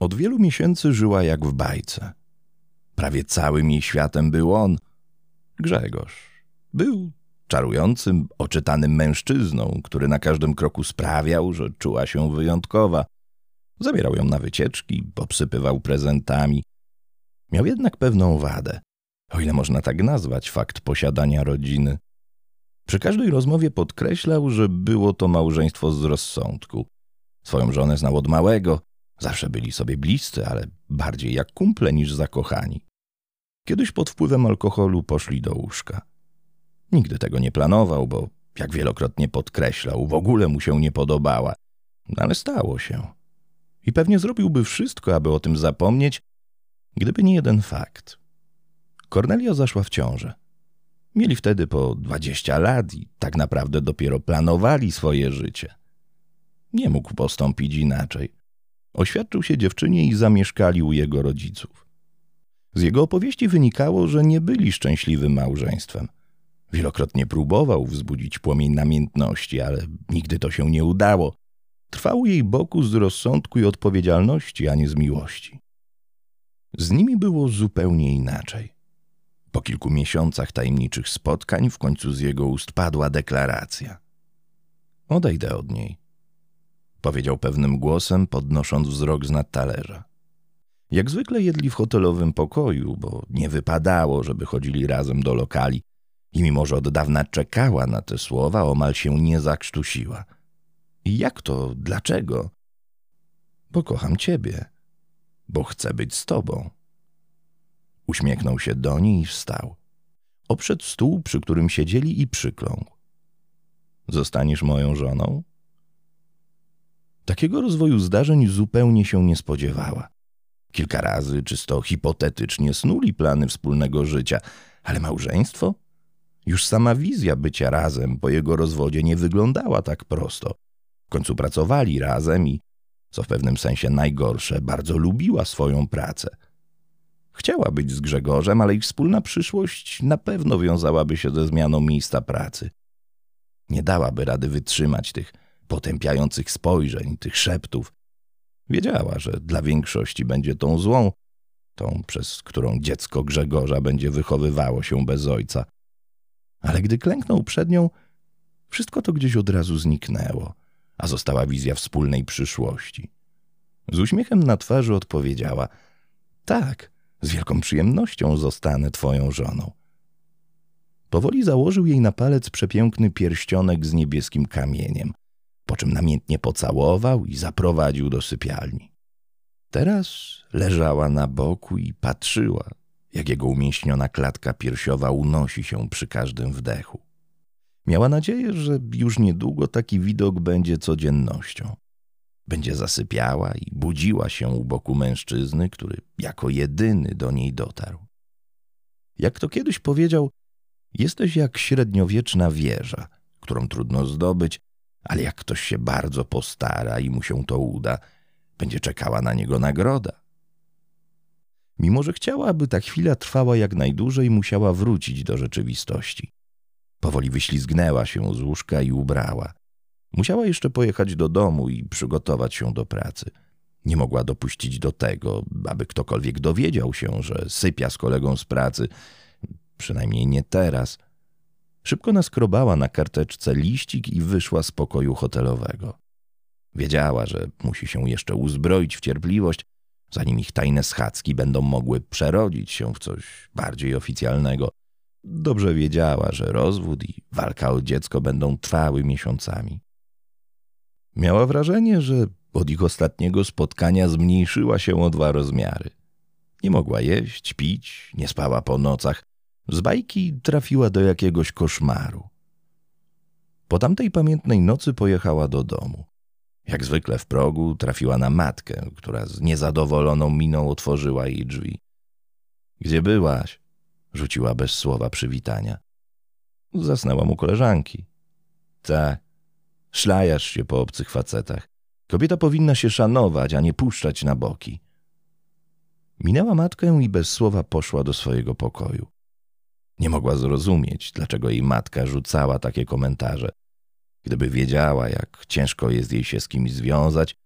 Od wielu miesięcy żyła jak w bajce. Prawie całym jej światem był on, Grzegorz. Był czarującym, oczytanym mężczyzną, który na każdym kroku sprawiał, że czuła się wyjątkowa. Zabierał ją na wycieczki, obsypywał prezentami. Miał jednak pewną wadę, o ile można tak nazwać fakt posiadania rodziny. Przy każdej rozmowie podkreślał, że było to małżeństwo z rozsądku. Swoją żonę znał od małego, zawsze byli sobie bliscy, ale bardziej jak kumple niż zakochani. Kiedyś pod wpływem alkoholu poszli do łóżka. Nigdy tego nie planował, bo, jak wielokrotnie podkreślał, w ogóle mu się nie podobała. Ale stało się. I pewnie zrobiłby wszystko, aby o tym zapomnieć, gdyby nie jeden fakt. Kornelia zaszła w ciążę. Mieli wtedy po dwadzieścia lat i tak naprawdę dopiero planowali swoje życie. Nie mógł postąpić inaczej. Oświadczył się dziewczynie i zamieszkali u jego rodziców. Z jego opowieści wynikało, że nie byli szczęśliwym małżeństwem. Wielokrotnie próbował wzbudzić płomień namiętności, ale nigdy to się nie udało. Trwał jej boku z rozsądku i odpowiedzialności, a nie z miłości. Z nimi było zupełnie inaczej. Po kilku miesiącach tajemniczych spotkań w końcu z jego ust padła deklaracja. Odejdę od niej, powiedział pewnym głosem, podnosząc wzrok z nad talerza. Jak zwykle jedli w hotelowym pokoju, bo nie wypadało, żeby chodzili razem do lokali i mimo, że od dawna czekała na te słowa, omal się nie zakrztusiła. I jak to? Dlaczego? Bo kocham ciebie, bo chcę być z tobą. Uśmiechnął się do niej i wstał. Obszedł stół, przy którym siedzieli i przyklął. Zostaniesz moją żoną? Takiego rozwoju zdarzeń zupełnie się nie spodziewała. Kilka razy czysto hipotetycznie snuli plany wspólnego życia, ale małżeństwo? Już sama wizja bycia razem po jego rozwodzie nie wyglądała tak prosto. W końcu pracowali razem i, co w pewnym sensie najgorsze, bardzo lubiła swoją pracę. Chciała być z Grzegorzem, ale ich wspólna przyszłość na pewno wiązałaby się ze zmianą miejsca pracy. Nie dałaby rady wytrzymać tych potępiających spojrzeń, tych szeptów. Wiedziała, że dla większości będzie tą złą, tą, przez którą dziecko Grzegorza będzie wychowywało się bez ojca. Ale gdy klęknął przed nią, wszystko to gdzieś od razu zniknęło, a została wizja wspólnej przyszłości. Z uśmiechem na twarzy odpowiedziała: Tak, z wielką przyjemnością zostanę twoją żoną. Powoli założył jej na palec przepiękny pierścionek z niebieskim kamieniem, po czym namiętnie pocałował i zaprowadził do sypialni. Teraz leżała na boku i patrzyła, jak jego umieśniona klatka piersiowa unosi się przy każdym wdechu. Miała nadzieję, że już niedługo taki widok będzie codziennością. Będzie zasypiała i budziła się u boku mężczyzny, który jako jedyny do niej dotarł. Jak to kiedyś powiedział, jesteś jak średniowieczna wieża, którą trudno zdobyć, ale jak ktoś się bardzo postara i mu się to uda, będzie czekała na niego nagroda. Mimo, że chciała, aby ta chwila trwała jak najdłużej, musiała wrócić do rzeczywistości. Powoli wyślizgnęła się z łóżka i ubrała. Musiała jeszcze pojechać do domu i przygotować się do pracy. Nie mogła dopuścić do tego, aby ktokolwiek dowiedział się, że sypia z kolegą z pracy, przynajmniej nie teraz. Szybko naskrobała na karteczce liścik i wyszła z pokoju hotelowego. Wiedziała, że musi się jeszcze uzbroić w cierpliwość, zanim ich tajne schadzki będą mogły przerodzić się w coś bardziej oficjalnego. Dobrze wiedziała, że rozwód i walka o dziecko będą trwały miesiącami. Miała wrażenie, że od ich ostatniego spotkania zmniejszyła się o dwa rozmiary. Nie mogła jeść, pić, nie spała po nocach. Z bajki trafiła do jakiegoś koszmaru. Po tamtej pamiętnej nocy pojechała do domu. Jak zwykle w progu trafiła na matkę, która z niezadowoloną miną otworzyła jej drzwi. Gdzie byłaś? rzuciła bez słowa przywitania. Zasnęłam u koleżanki. Tak, szlajasz się po obcych facetach. Kobieta powinna się szanować, a nie puszczać na boki. Minęła matkę i bez słowa poszła do swojego pokoju. Nie mogła zrozumieć, dlaczego jej matka rzucała takie komentarze. Gdyby wiedziała, jak ciężko jest jej się z kimś związać,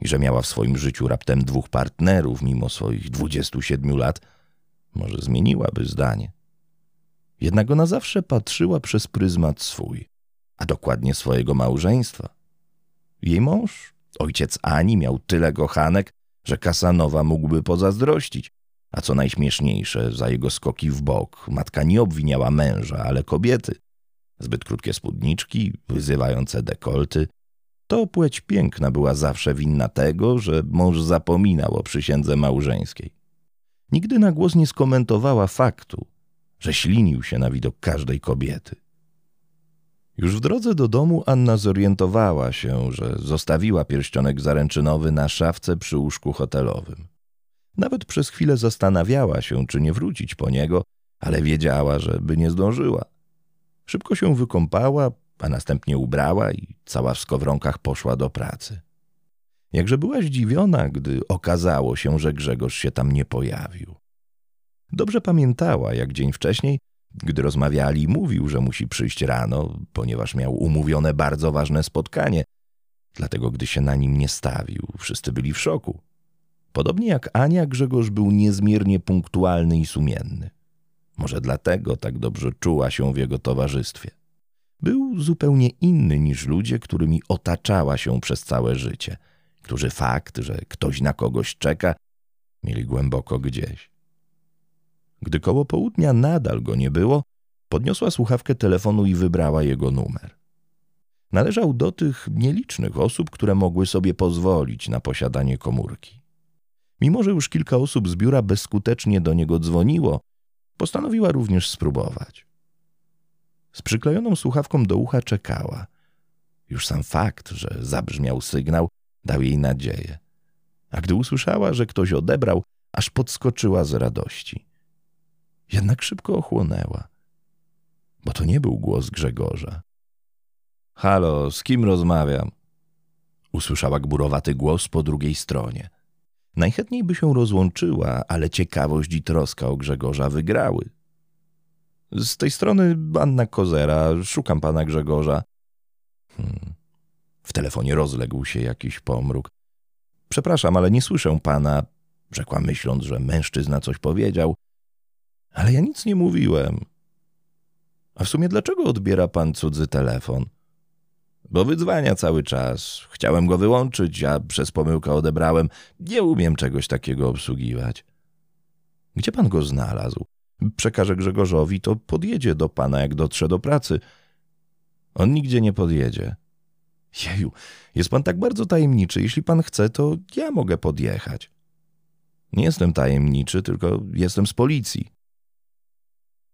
i że miała w swoim życiu raptem dwóch partnerów mimo swoich 27 lat, może zmieniłaby zdanie. Jednak ona zawsze patrzyła przez pryzmat swój, a dokładnie swojego małżeństwa. Jej mąż, ojciec Ani, miał tyle kochanek, że Kasanowa mógłby pozazdrościć, a co najśmieszniejsze, za jego skoki w bok matka nie obwiniała męża, ale kobiety. Zbyt krótkie spódniczki, wyzywające dekolty. To płeć piękna była zawsze winna tego, że mąż zapominał o przysiędze małżeńskiej. Nigdy na głos nie skomentowała faktu, że ślinił się na widok każdej kobiety. Już w drodze do domu Anna zorientowała się, że zostawiła pierścionek zaręczynowy na szafce przy łóżku hotelowym. Nawet przez chwilę zastanawiała się, czy nie wrócić po niego, ale wiedziała, że by nie zdążyła. Szybko się wykąpała, a następnie ubrała i cała w skowronkach poszła do pracy. Jakże była zdziwiona, gdy okazało się, że Grzegorz się tam nie pojawił. Dobrze pamiętała, jak dzień wcześniej, gdy rozmawiali, mówił, że musi przyjść rano, ponieważ miał umówione bardzo ważne spotkanie. Dlatego, gdy się na nim nie stawił, wszyscy byli w szoku. Podobnie jak Ania, Grzegorz był niezmiernie punktualny i sumienny. Może dlatego tak dobrze czuła się w jego towarzystwie. Był zupełnie inny niż ludzie, którymi otaczała się przez całe życie, którzy fakt, że ktoś na kogoś czeka, mieli głęboko gdzieś. Gdy koło południa nadal go nie było, podniosła słuchawkę telefonu i wybrała jego numer. Należał do tych nielicznych osób, które mogły sobie pozwolić na posiadanie komórki. Mimo, że już kilka osób z biura bezskutecznie do niego dzwoniło, postanowiła również spróbować. Z przyklejoną słuchawką do ucha czekała. Już sam fakt, że zabrzmiał sygnał, dał jej nadzieję. A gdy usłyszała, że ktoś odebrał, aż podskoczyła z radości. Jednak szybko ochłonęła, bo to nie był głos Grzegorza. Halo, z kim rozmawiam? Usłyszała gburowaty głos po drugiej stronie. Najchętniej by się rozłączyła, ale ciekawość i troska o Grzegorza wygrały. Z tej strony Anna Kozera, szukam pana Grzegorza. Hmm. W telefonie rozległ się jakiś pomruk. Przepraszam, ale nie słyszę pana, rzekła myśląc, że mężczyzna coś powiedział. Ale ja nic nie mówiłem. A w sumie dlaczego odbiera pan cudzy telefon? Bo wydzwania cały czas. Chciałem go wyłączyć, a przez pomyłkę odebrałem. Nie umiem czegoś takiego obsługiwać. Gdzie pan go znalazł? Przekażę Grzegorzowi, to podjedzie do pana, jak dotrze do pracy. On nigdzie nie podjedzie. Jeju, jest pan tak bardzo tajemniczy. Jeśli pan chce, to ja mogę podjechać. Nie jestem tajemniczy, tylko jestem z policji.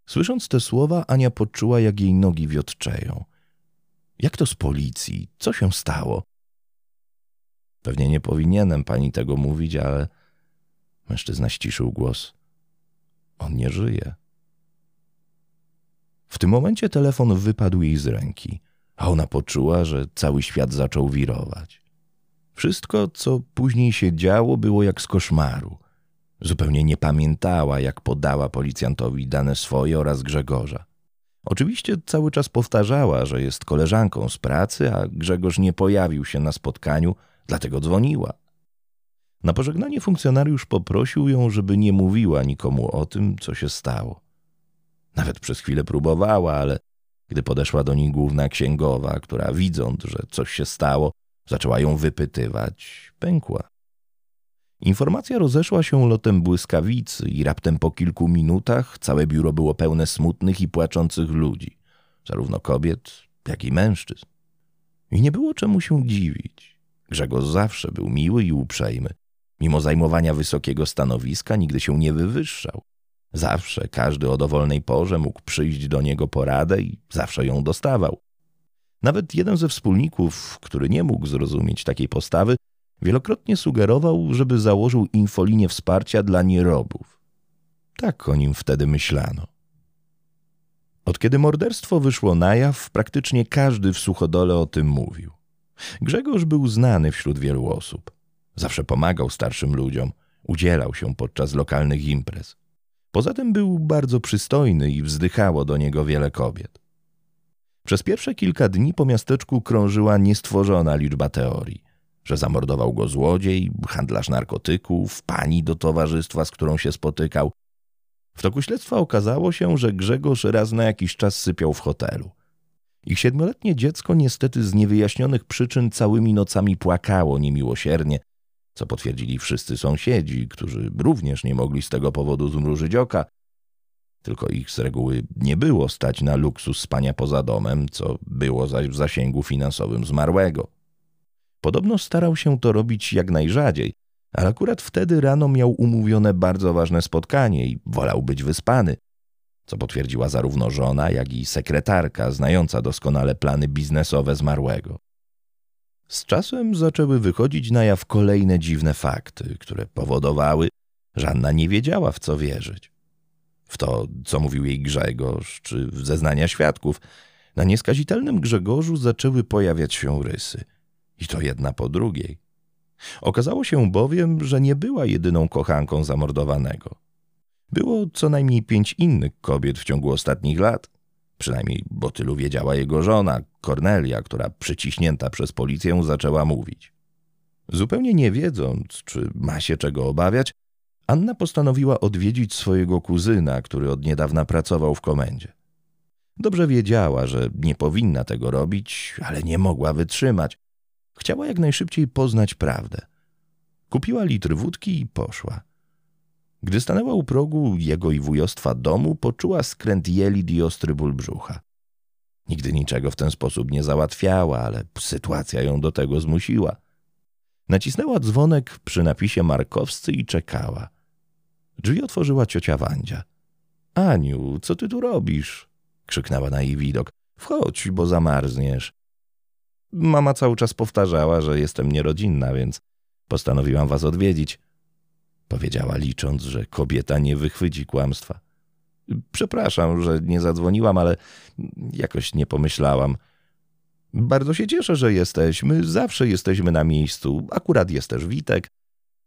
Słysząc te słowa, Ania poczuła, jak jej nogi wiotczeją. To z policji? Co się stało? Pewnie nie powinienem pani tego mówić, ale mężczyzna ściszył głos. On nie żyje. W tym momencie telefon wypadł jej z ręki, a ona poczuła, że cały świat zaczął wirować. Wszystko, co później się działo, było jak z koszmaru. Zupełnie nie pamiętała, jak podała policjantowi dane swoje oraz Grzegorza. Oczywiście cały czas powtarzała, że jest koleżanką z pracy, a Grzegorz nie pojawił się na spotkaniu, dlatego dzwoniła. Na pożegnanie funkcjonariusz poprosił ją, żeby nie mówiła nikomu o tym, co się stało. Nawet przez chwilę próbowała, ale gdy podeszła do niej główna księgowa, która widząc, że coś się stało, zaczęła ją wypytywać, pękła. Informacja rozeszła się lotem błyskawicy i raptem po kilku minutach całe biuro było pełne smutnych i płaczących ludzi, zarówno kobiet, jak i mężczyzn. I nie było czemu się dziwić. Grzegorz zawsze był miły i uprzejmy. Mimo zajmowania wysokiego stanowiska nigdy się nie wywyższał. Zawsze każdy o dowolnej porze mógł przyjść do niego poradę i zawsze ją dostawał. Nawet jeden ze wspólników, który nie mógł zrozumieć takiej postawy, Wielokrotnie sugerował, żeby założył infolinię wsparcia dla nierobów. Tak o nim wtedy myślano. Od kiedy morderstwo wyszło na jaw, praktycznie każdy w Suchodole o tym mówił. Grzegorz był znany wśród wielu osób. Zawsze pomagał starszym ludziom, udzielał się podczas lokalnych imprez. Poza tym był bardzo przystojny i wzdychało do niego wiele kobiet. Przez pierwsze kilka dni po miasteczku krążyła niestworzona liczba teorii że zamordował go złodziej, handlarz narkotyków, pani do towarzystwa, z którą się spotykał. W toku śledztwa okazało się, że Grzegorz raz na jakiś czas sypiał w hotelu. Ich siedmioletnie dziecko niestety z niewyjaśnionych przyczyn całymi nocami płakało niemiłosiernie, co potwierdzili wszyscy sąsiedzi, którzy również nie mogli z tego powodu zmrużyć oka. Tylko ich z reguły nie było stać na luksus spania poza domem, co było zaś w zasięgu finansowym zmarłego. Podobno starał się to robić jak najrzadziej, ale akurat wtedy rano miał umówione bardzo ważne spotkanie i wolał być wyspany, co potwierdziła zarówno żona, jak i sekretarka, znająca doskonale plany biznesowe zmarłego. Z czasem zaczęły wychodzić na jaw kolejne dziwne fakty, które powodowały, że Anna nie wiedziała, w co wierzyć. W to, co mówił jej Grzegorz, czy w zeznania świadków, na nieskazitelnym Grzegorzu zaczęły pojawiać się rysy. I to jedna po drugiej. Okazało się bowiem, że nie była jedyną kochanką zamordowanego. Było co najmniej pięć innych kobiet w ciągu ostatnich lat. Przynajmniej, bo tylu wiedziała jego żona, Kornelia, która przyciśnięta przez policję zaczęła mówić. Zupełnie nie wiedząc, czy ma się czego obawiać, Anna postanowiła odwiedzić swojego kuzyna, który od niedawna pracował w komendzie. Dobrze wiedziała, że nie powinna tego robić, ale nie mogła wytrzymać. Chciała jak najszybciej poznać prawdę. Kupiła litr wódki i poszła. Gdy stanęła u progu jego i wujostwa domu, poczuła skręt jelit i ostry ból brzucha. Nigdy niczego w ten sposób nie załatwiała, ale sytuacja ją do tego zmusiła. Nacisnęła dzwonek przy napisie Markowscy i czekała. Drzwi otworzyła ciocia Wandzia. Aniu, co ty tu robisz? krzyknęła na jej widok. Wchodź, bo zamarzniesz. Mama cały czas powtarzała, że jestem nierodzinna, więc postanowiłam was odwiedzić. Powiedziała, licząc, że kobieta nie wychwyci kłamstwa. Przepraszam, że nie zadzwoniłam, ale jakoś nie pomyślałam. Bardzo się cieszę, że jesteśmy. Zawsze jesteśmy na miejscu. Akurat jest też Witek.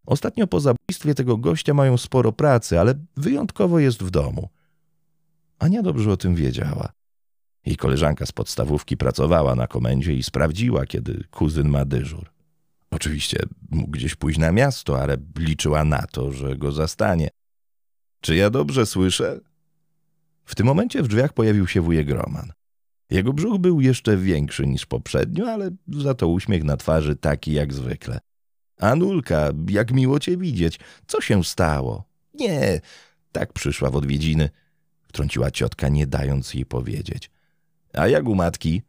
Ostatnio po zabójstwie tego gościa mają sporo pracy, ale wyjątkowo jest w domu. Ania dobrze o tym wiedziała. Jej koleżanka z podstawówki pracowała na komendzie i sprawdziła, kiedy kuzyn ma dyżur. Oczywiście mógł gdzieś pójść na miasto, ale liczyła na to, że go zastanie. Czy ja dobrze słyszę? W tym momencie w drzwiach pojawił się wujek Roman. Jego brzuch był jeszcze większy niż poprzednio, ale za to uśmiech na twarzy taki jak zwykle. Anulka, jak miło cię widzieć. Co się stało? Nie, tak przyszła w odwiedziny, wtrąciła ciotka, nie dając jej powiedzieć. A jak u matki?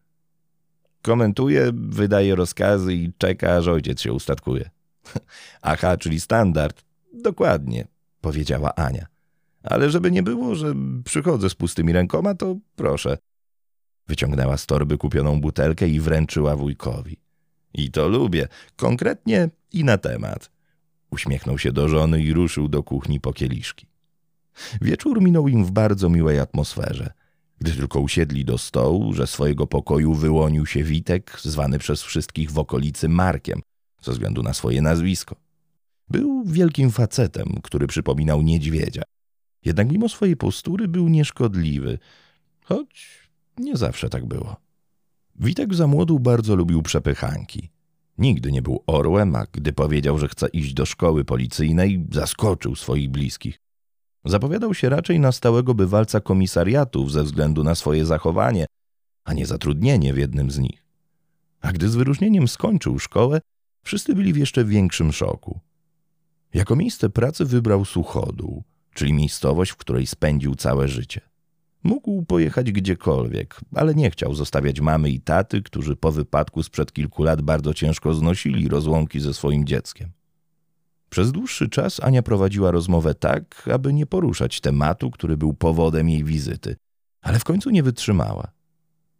Komentuje, wydaje rozkazy i czeka, aż ojciec się ustatkuje. Aha, czyli standard. Dokładnie, powiedziała Ania. Ale żeby nie było, że przychodzę z pustymi rękoma, to proszę. Wyciągnęła z torby kupioną butelkę i wręczyła wujkowi. I to lubię, konkretnie i na temat. Uśmiechnął się do żony i ruszył do kuchni po kieliszki. Wieczór minął im w bardzo miłej atmosferze. Gdy tylko usiedli do stołu, że swojego pokoju wyłonił się Witek, zwany przez wszystkich w okolicy Markiem, ze względu na swoje nazwisko. Był wielkim facetem, który przypominał niedźwiedzia. Jednak mimo swojej postury był nieszkodliwy, choć nie zawsze tak było. Witek za młodu bardzo lubił przepychanki. Nigdy nie był orłem, a gdy powiedział, że chce iść do szkoły policyjnej, zaskoczył swoich bliskich. Zapowiadał się raczej na stałego bywalca komisariatów ze względu na swoje zachowanie, a nie zatrudnienie w jednym z nich. A gdy z wyróżnieniem skończył szkołę, wszyscy byli w jeszcze większym szoku. Jako miejsce pracy wybrał Suchodół, czyli miejscowość, w której spędził całe życie. Mógł pojechać gdziekolwiek, ale nie chciał zostawiać mamy i taty, którzy po wypadku sprzed kilku lat bardzo ciężko znosili rozłąki ze swoim dzieckiem. Przez dłuższy czas Ania prowadziła rozmowę tak, aby nie poruszać tematu, który był powodem jej wizyty, ale w końcu nie wytrzymała.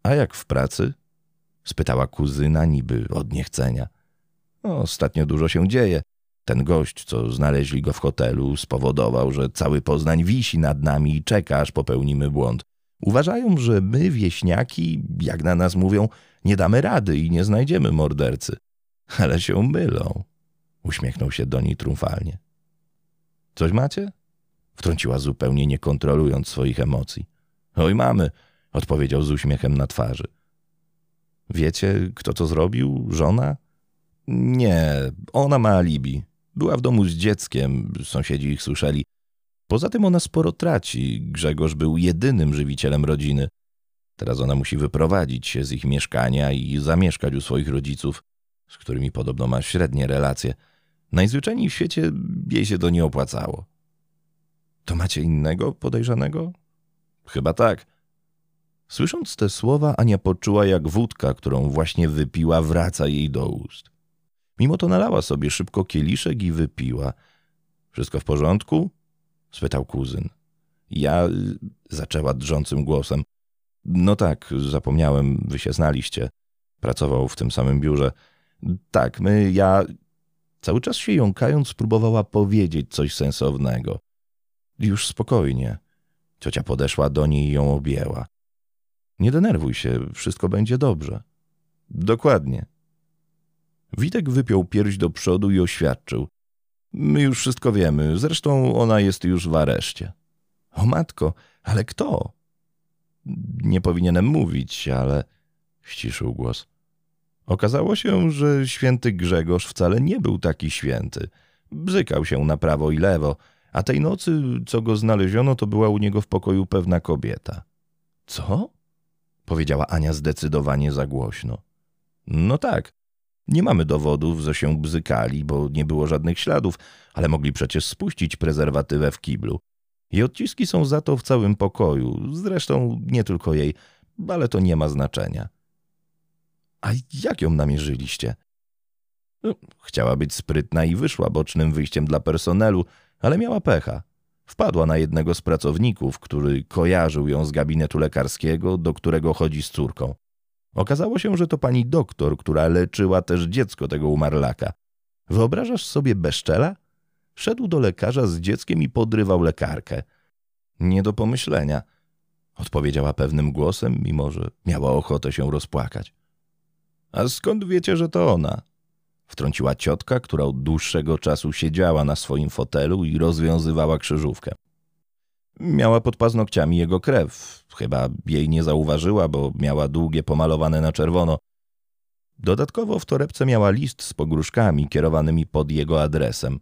A jak w pracy? spytała kuzyna niby od niechcenia. O, ostatnio dużo się dzieje. Ten gość, co znaleźli go w hotelu, spowodował, że cały Poznań wisi nad nami i czeka, aż popełnimy błąd. Uważają, że my, wieśniaki, jak na nas mówią, nie damy rady i nie znajdziemy mordercy. Ale się mylą. Uśmiechnął się do niej triumfalnie. Coś macie? Wtrąciła zupełnie nie kontrolując swoich emocji. Oj, mamy, odpowiedział z uśmiechem na twarzy. Wiecie, kto to zrobił? Żona? Nie, ona ma alibi. Była w domu z dzieckiem, sąsiedzi ich słyszeli. Poza tym ona sporo traci. Grzegorz był jedynym żywicielem rodziny. Teraz ona musi wyprowadzić się z ich mieszkania i zamieszkać u swoich rodziców, z którymi podobno ma średnie relacje. Najzwyczajniej w świecie jej się to nie opłacało. To macie innego podejrzanego? Chyba tak. Słysząc te słowa, Ania poczuła, jak wódka, którą właśnie wypiła, wraca jej do ust. Mimo to nalała sobie szybko kieliszek i wypiła. Wszystko w porządku? spytał kuzyn. Ja zaczęła drżącym głosem. No tak, zapomniałem, wy się znaliście. Pracował w tym samym biurze. Tak, my, ja. Cały czas się jąkając, próbowała powiedzieć coś sensownego. Już spokojnie. Ciocia podeszła do niej i ją objęła. Nie denerwuj się, wszystko będzie dobrze. Dokładnie. Witek wypiął pierś do przodu i oświadczył. My już wszystko wiemy, zresztą ona jest już w areszcie. O matko, ale kto? Nie powinienem mówić, ale ściszył głos. Okazało się, że święty Grzegorz wcale nie był taki święty. Bzykał się na prawo i lewo, a tej nocy, co go znaleziono, to była u niego w pokoju pewna kobieta. Co? powiedziała Ania zdecydowanie za głośno. No tak. Nie mamy dowodów, że się bzykali, bo nie było żadnych śladów, ale mogli przecież spuścić prezerwatywę w kiblu. I odciski są za to w całym pokoju, zresztą nie tylko jej, ale to nie ma znaczenia. A jak ją namierzyliście? No, chciała być sprytna i wyszła bocznym wyjściem dla personelu, ale miała pecha. Wpadła na jednego z pracowników, który kojarzył ją z gabinetu lekarskiego, do którego chodzi z córką. Okazało się, że to pani doktor, która leczyła też dziecko tego umarlaka. Wyobrażasz sobie beszczela? Szedł do lekarza z dzieckiem i podrywał lekarkę. Nie do pomyślenia, odpowiedziała pewnym głosem, mimo że miała ochotę się rozpłakać. A skąd wiecie, że to ona? Wtrąciła ciotka, która od dłuższego czasu siedziała na swoim fotelu i rozwiązywała krzyżówkę. Miała pod paznokciami jego krew. Chyba jej nie zauważyła, bo miała długie pomalowane na czerwono. Dodatkowo w torebce miała list z pogróżkami kierowanymi pod jego adresem.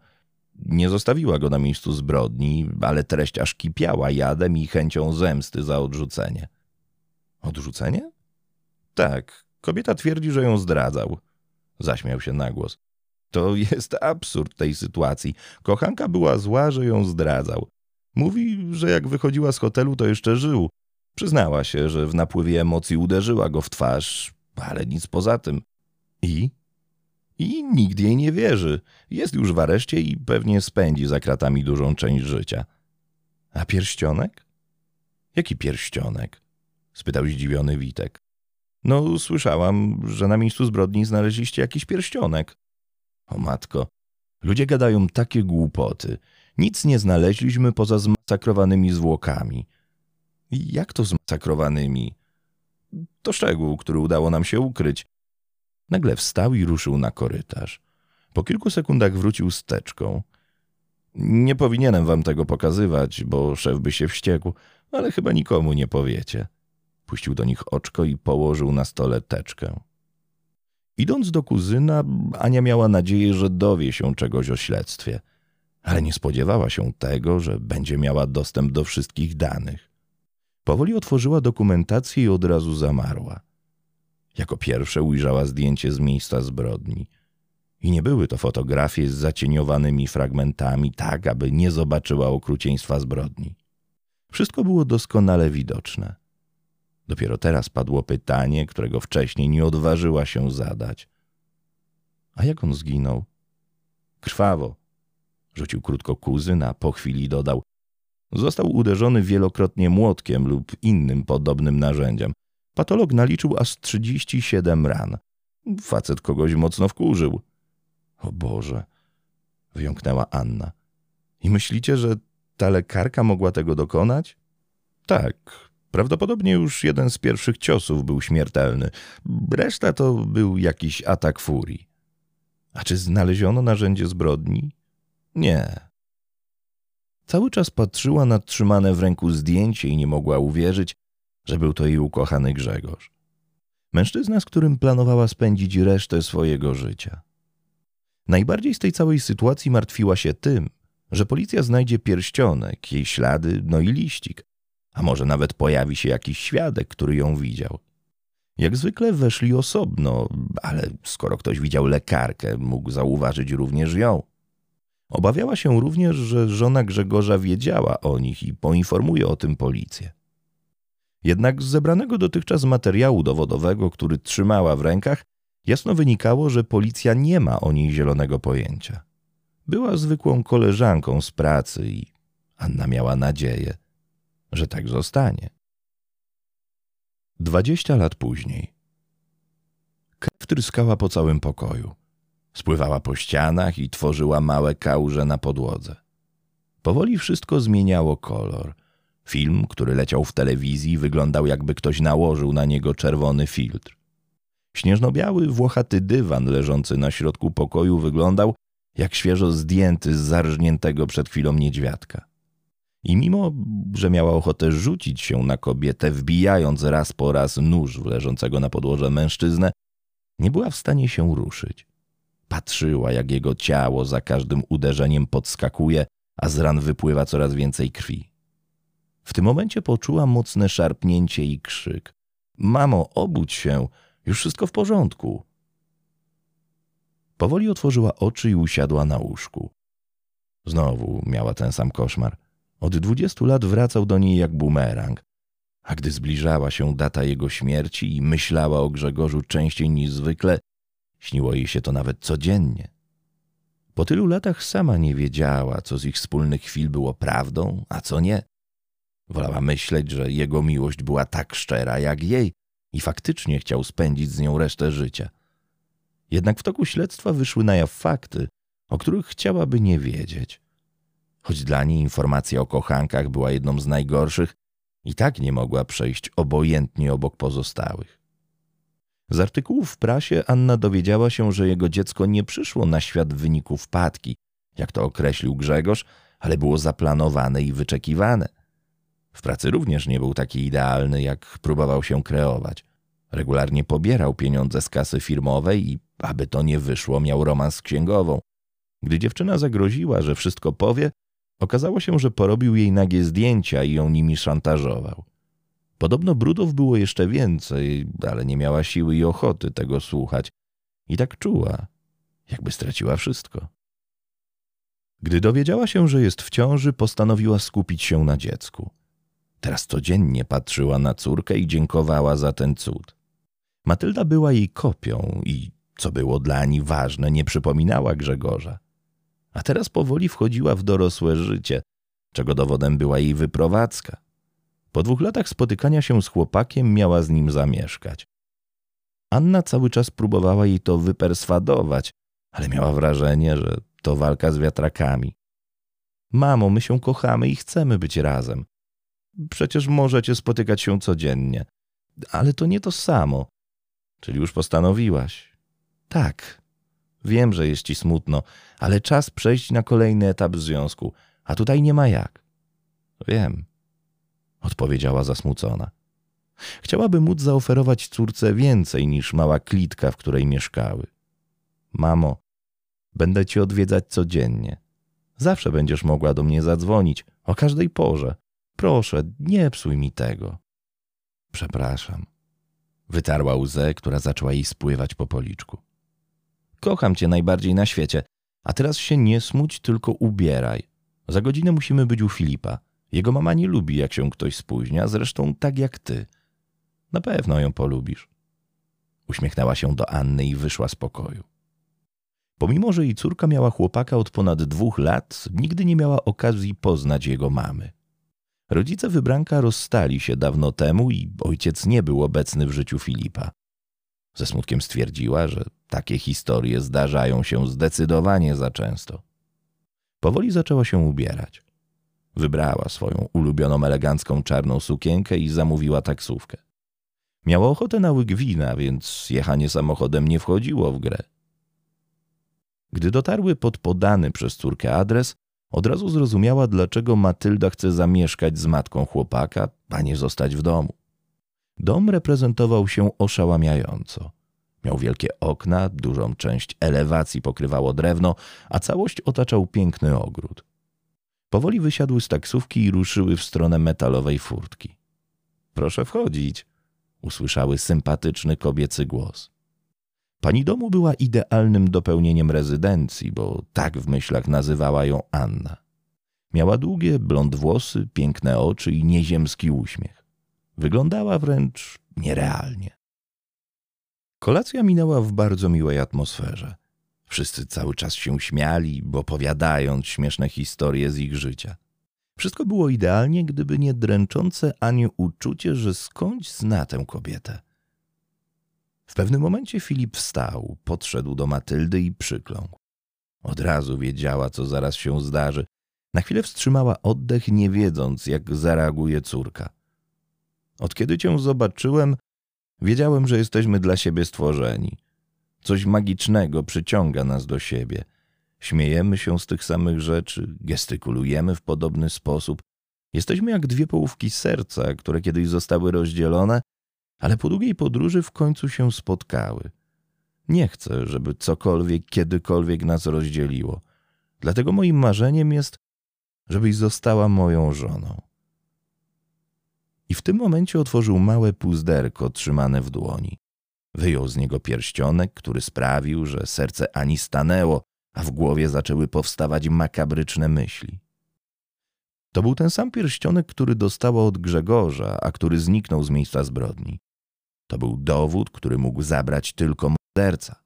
Nie zostawiła go na miejscu zbrodni, ale treść aż kipiała jadem i chęcią zemsty za odrzucenie. Odrzucenie? Tak, kobieta twierdzi, że ją zdradzał. Zaśmiał się na głos. To jest absurd tej sytuacji. Kochanka była zła, że ją zdradzał. Mówi, że jak wychodziła z hotelu, to jeszcze żył. Przyznała się, że w napływie emocji uderzyła go w twarz, ale nic poza tym. I? I nikt jej nie wierzy. Jest już w areszcie i pewnie spędzi za kratami dużą część życia. A pierścionek? Jaki pierścionek? spytał zdziwiony Witek. No, słyszałam, że na miejscu zbrodni znaleźliście jakiś pierścionek. O matko, ludzie gadają takie głupoty. Nic nie znaleźliśmy poza zmasakrowanymi zwłokami. Jak to zmasakrowanymi? To szczegół, który udało nam się ukryć. Nagle wstał i ruszył na korytarz. Po kilku sekundach wrócił z teczką. Nie powinienem wam tego pokazywać, bo szef by się wściekł, ale chyba nikomu nie powiecie. Puścił do nich oczko i położył na stole teczkę. Idąc do kuzyna, Ania miała nadzieję, że dowie się czegoś o śledztwie, ale nie spodziewała się tego, że będzie miała dostęp do wszystkich danych. Powoli otworzyła dokumentację i od razu zamarła. Jako pierwsze ujrzała zdjęcie z miejsca zbrodni. I nie były to fotografie z zacieniowanymi fragmentami, tak aby nie zobaczyła okrucieństwa zbrodni. Wszystko było doskonale widoczne. Dopiero teraz padło pytanie, którego wcześniej nie odważyła się zadać. A jak on zginął? Krwawo. Rzucił krótko kuzyn, a po chwili dodał. Został uderzony wielokrotnie młotkiem lub innym podobnym narzędziem. Patolog naliczył aż 37 ran. Facet kogoś mocno wkurzył. O Boże, wyjąknęła Anna. I myślicie, że ta lekarka mogła tego dokonać? Tak, Prawdopodobnie już jeden z pierwszych ciosów był śmiertelny, reszta to był jakiś atak furii. A czy znaleziono narzędzie zbrodni? Nie. Cały czas patrzyła na trzymane w ręku zdjęcie i nie mogła uwierzyć, że był to jej ukochany Grzegorz. Mężczyzna, z którym planowała spędzić resztę swojego życia. Najbardziej z tej całej sytuacji martwiła się tym, że policja znajdzie pierścionek, jej ślady, no i liścik. A może nawet pojawi się jakiś świadek, który ją widział. Jak zwykle weszli osobno, ale skoro ktoś widział lekarkę, mógł zauważyć również ją. Obawiała się również, że żona Grzegorza wiedziała o nich i poinformuje o tym policję. Jednak z zebranego dotychczas materiału dowodowego, który trzymała w rękach, jasno wynikało, że policja nie ma o niej zielonego pojęcia. Była zwykłą koleżanką z pracy i Anna miała nadzieję, że tak zostanie. Dwadzieścia lat później. Krew tryskała po całym pokoju. Spływała po ścianach i tworzyła małe kałuże na podłodze. Powoli wszystko zmieniało kolor. Film, który leciał w telewizji, wyglądał jakby ktoś nałożył na niego czerwony filtr. Śnieżno-biały, włochaty dywan leżący na środku pokoju wyglądał jak świeżo zdjęty z zarżniętego przed chwilą niedźwiadka. I mimo, że miała ochotę rzucić się na kobietę, wbijając raz po raz nóż w leżącego na podłoże mężczyznę, nie była w stanie się ruszyć. Patrzyła, jak jego ciało za każdym uderzeniem podskakuje, a z ran wypływa coraz więcej krwi. W tym momencie poczuła mocne szarpnięcie i krzyk. Mamo, obudź się, już wszystko w porządku. Powoli otworzyła oczy i usiadła na łóżku. Znowu miała ten sam koszmar. Od dwudziestu lat wracał do niej jak bumerang. A gdy zbliżała się data jego śmierci i myślała o Grzegorzu częściej niż zwykle, śniło jej się to nawet codziennie. Po tylu latach sama nie wiedziała, co z ich wspólnych chwil było prawdą, a co nie. Wolała myśleć, że jego miłość była tak szczera jak jej i faktycznie chciał spędzić z nią resztę życia. Jednak w toku śledztwa wyszły na jaw fakty, o których chciałaby nie wiedzieć. Choć dla niej informacja o kochankach była jedną z najgorszych, i tak nie mogła przejść obojętnie obok pozostałych. Z artykułów w prasie Anna dowiedziała się, że jego dziecko nie przyszło na świat w wyniku wpadki, jak to określił Grzegorz, ale było zaplanowane i wyczekiwane. W pracy również nie był taki idealny, jak próbował się kreować. Regularnie pobierał pieniądze z kasy firmowej i, aby to nie wyszło, miał romans z księgową. Gdy dziewczyna zagroziła, że wszystko powie, okazało się, że porobił jej nagie zdjęcia i ją nimi szantażował. Podobno brudów było jeszcze więcej, ale nie miała siły i ochoty tego słuchać. I tak czuła, jakby straciła wszystko. Gdy dowiedziała się, że jest w ciąży, postanowiła skupić się na dziecku. Teraz codziennie patrzyła na córkę i dziękowała za ten cud. Matylda była jej kopią i, co było dla niej ważne, nie przypominała Grzegorza. A teraz powoli wchodziła w dorosłe życie, czego dowodem była jej wyprowadzka. Po dwóch latach spotykania się z chłopakiem miała z nim zamieszkać. Anna cały czas próbowała jej to wyperswadować, ale miała wrażenie, że to walka z wiatrakami. Mamo, my się kochamy i chcemy być razem. Przecież możecie spotykać się codziennie. Ale to nie to samo. Czyli już postanowiłaś? Tak. Wiem, że jest ci smutno, ale czas przejść na kolejny etap związku, a tutaj nie ma jak. Wiem, odpowiedziała zasmucona. Chciałaby móc zaoferować córce więcej niż mała klitka, w której mieszkały. Mamo, będę cię odwiedzać codziennie. Zawsze będziesz mogła do mnie zadzwonić, o każdej porze. Proszę, nie psuj mi tego. Przepraszam. Wytarła łzę, która zaczęła jej spływać po policzku. Kocham cię najbardziej na świecie, a teraz się nie smuć, tylko ubieraj. Za godzinę musimy być u Filipa. Jego mama nie lubi, jak się ktoś spóźnia, zresztą tak jak ty. Na pewno ją polubisz. Uśmiechnęła się do Anny i wyszła z pokoju. Pomimo, że jej córka miała chłopaka od ponad dwóch lat, nigdy nie miała okazji poznać jego mamy. Rodzice wybranka rozstali się dawno temu i ojciec nie był obecny w życiu Filipa. Ze smutkiem stwierdziła, że takie historie zdarzają się zdecydowanie za często. Powoli zaczęła się ubierać. Wybrała swoją ulubioną elegancką czarną sukienkę i zamówiła taksówkę. Miała ochotę na łyk wina, więc jechanie samochodem nie wchodziło w grę. Gdy dotarły pod podany przez córkę adres, od razu zrozumiała, dlaczego Matylda chce zamieszkać z matką chłopaka, a nie zostać w domu. Dom reprezentował się oszałamiająco. Miał wielkie okna, dużą część elewacji pokrywało drewno, a całość otaczał piękny ogród. Powoli wysiadły z taksówki i ruszyły w stronę metalowej furtki. Proszę wchodzić, usłyszały sympatyczny kobiecy głos. Pani domu była idealnym dopełnieniem rezydencji, bo tak w myślach nazywała ją Anna. Miała długie, blond włosy, piękne oczy i nieziemski uśmiech. Wyglądała wręcz nierealnie. Kolacja minęła w bardzo miłej atmosferze. Wszyscy cały czas się śmiali, opowiadając śmieszne historie z ich życia. Wszystko było idealnie, gdyby nie dręczące Aniu uczucie, że skądś zna tę kobietę. W pewnym momencie Filip wstał, podszedł do Matyldy i przykląkł. Od razu wiedziała, co zaraz się zdarzy. Na chwilę wstrzymała oddech, nie wiedząc, jak zareaguje córka. Od kiedy cię zobaczyłem, wiedziałem, że jesteśmy dla siebie stworzeni. Coś magicznego przyciąga nas do siebie. Śmiejemy się z tych samych rzeczy, gestykulujemy w podobny sposób. Jesteśmy jak dwie połówki serca, które kiedyś zostały rozdzielone, ale po długiej podróży w końcu się spotkały. Nie chcę, żeby cokolwiek kiedykolwiek nas rozdzieliło. Dlatego moim marzeniem jest, żebyś została moją żoną. I w tym momencie otworzył małe puzderko trzymane w dłoni. Wyjął z niego pierścionek, który sprawił, że serce Ani stanęło, a w głowie zaczęły powstawać makabryczne myśli. To był ten sam pierścionek, który dostała od Grzegorza, a który zniknął z miejsca zbrodni. To był dowód, który mógł zabrać tylko morderca.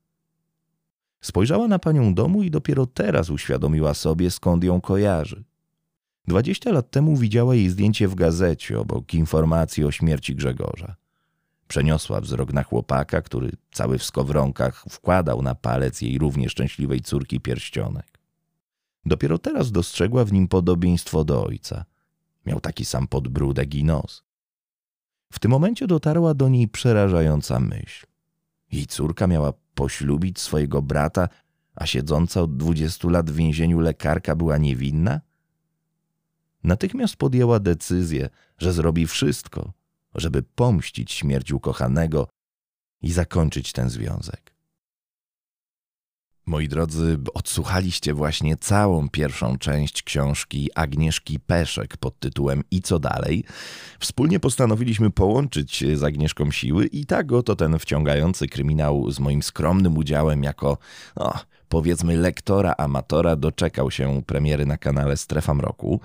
Spojrzała na panią domu i dopiero teraz uświadomiła sobie, skąd ją kojarzy. Dwadzieścia lat temu widziała jej zdjęcie w gazecie obok informacji o śmierci Grzegorza. Przeniosła wzrok na chłopaka, który cały w skowronkach wkładał na palec jej równie szczęśliwej córki pierścionek. Dopiero teraz dostrzegła w nim podobieństwo do ojca. Miał taki sam podbródek i nos. W tym momencie dotarła do niej przerażająca myśl. Jej córka miała poślubić swojego brata, a siedząca od dwudziestu lat w więzieniu lekarka była niewinna? Natychmiast podjęła decyzję, że zrobi wszystko, żeby pomścić śmierć ukochanego i zakończyć ten związek. Moi drodzy, odsłuchaliście właśnie całą pierwszą część książki Agnieszki Peszek pod tytułem I co dalej? Wspólnie postanowiliśmy połączyć z Agnieszką siły i tak oto ten wciągający kryminał z moim skromnym udziałem jako no, powiedzmy lektora amatora doczekał się premiery na kanale Strefa Mroku.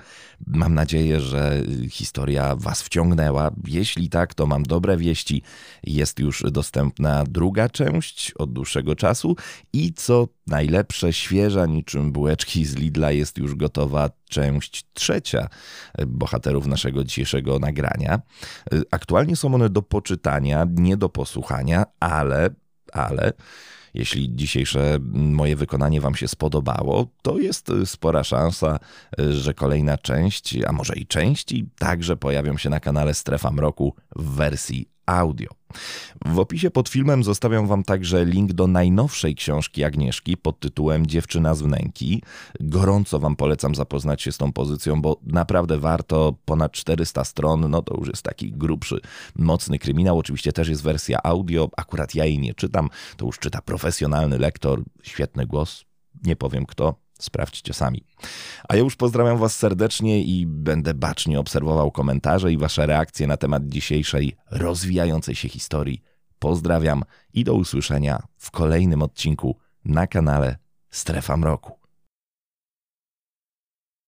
Mam nadzieję, że historia Was wciągnęła. Jeśli tak, to mam dobre wieści. Jest już dostępna druga część od dłuższego czasu i co najlepsze, świeża niczym bułeczki z Lidla jest już gotowa część trzecia bohaterów naszego dzisiejszego nagrania. Aktualnie są one do poczytania, nie do posłuchania, ale, ale jeśli dzisiejsze moje wykonanie Wam się spodobało, to jest spora szansa, że kolejna część, a może i części, także pojawią się na kanale Strefa Mroku w wersji audio. W opisie pod filmem zostawiam Wam także link do najnowszej książki Agnieszki pod tytułem Dziewczyna z wnęki. Gorąco Wam polecam zapoznać się z tą pozycją, bo naprawdę warto. Ponad 400 stron, no to już jest taki grubszy, mocny kryminał. Oczywiście też jest wersja audio, akurat ja jej nie czytam, to już czyta profesjonalny lektor, świetny głos, nie powiem kto, Sprawdźcie sami. A ja już pozdrawiam Was serdecznie i będę bacznie obserwował komentarze i Wasze reakcje na temat dzisiejszej rozwijającej się historii. Pozdrawiam i do usłyszenia w kolejnym odcinku na kanale Strefa Mroku.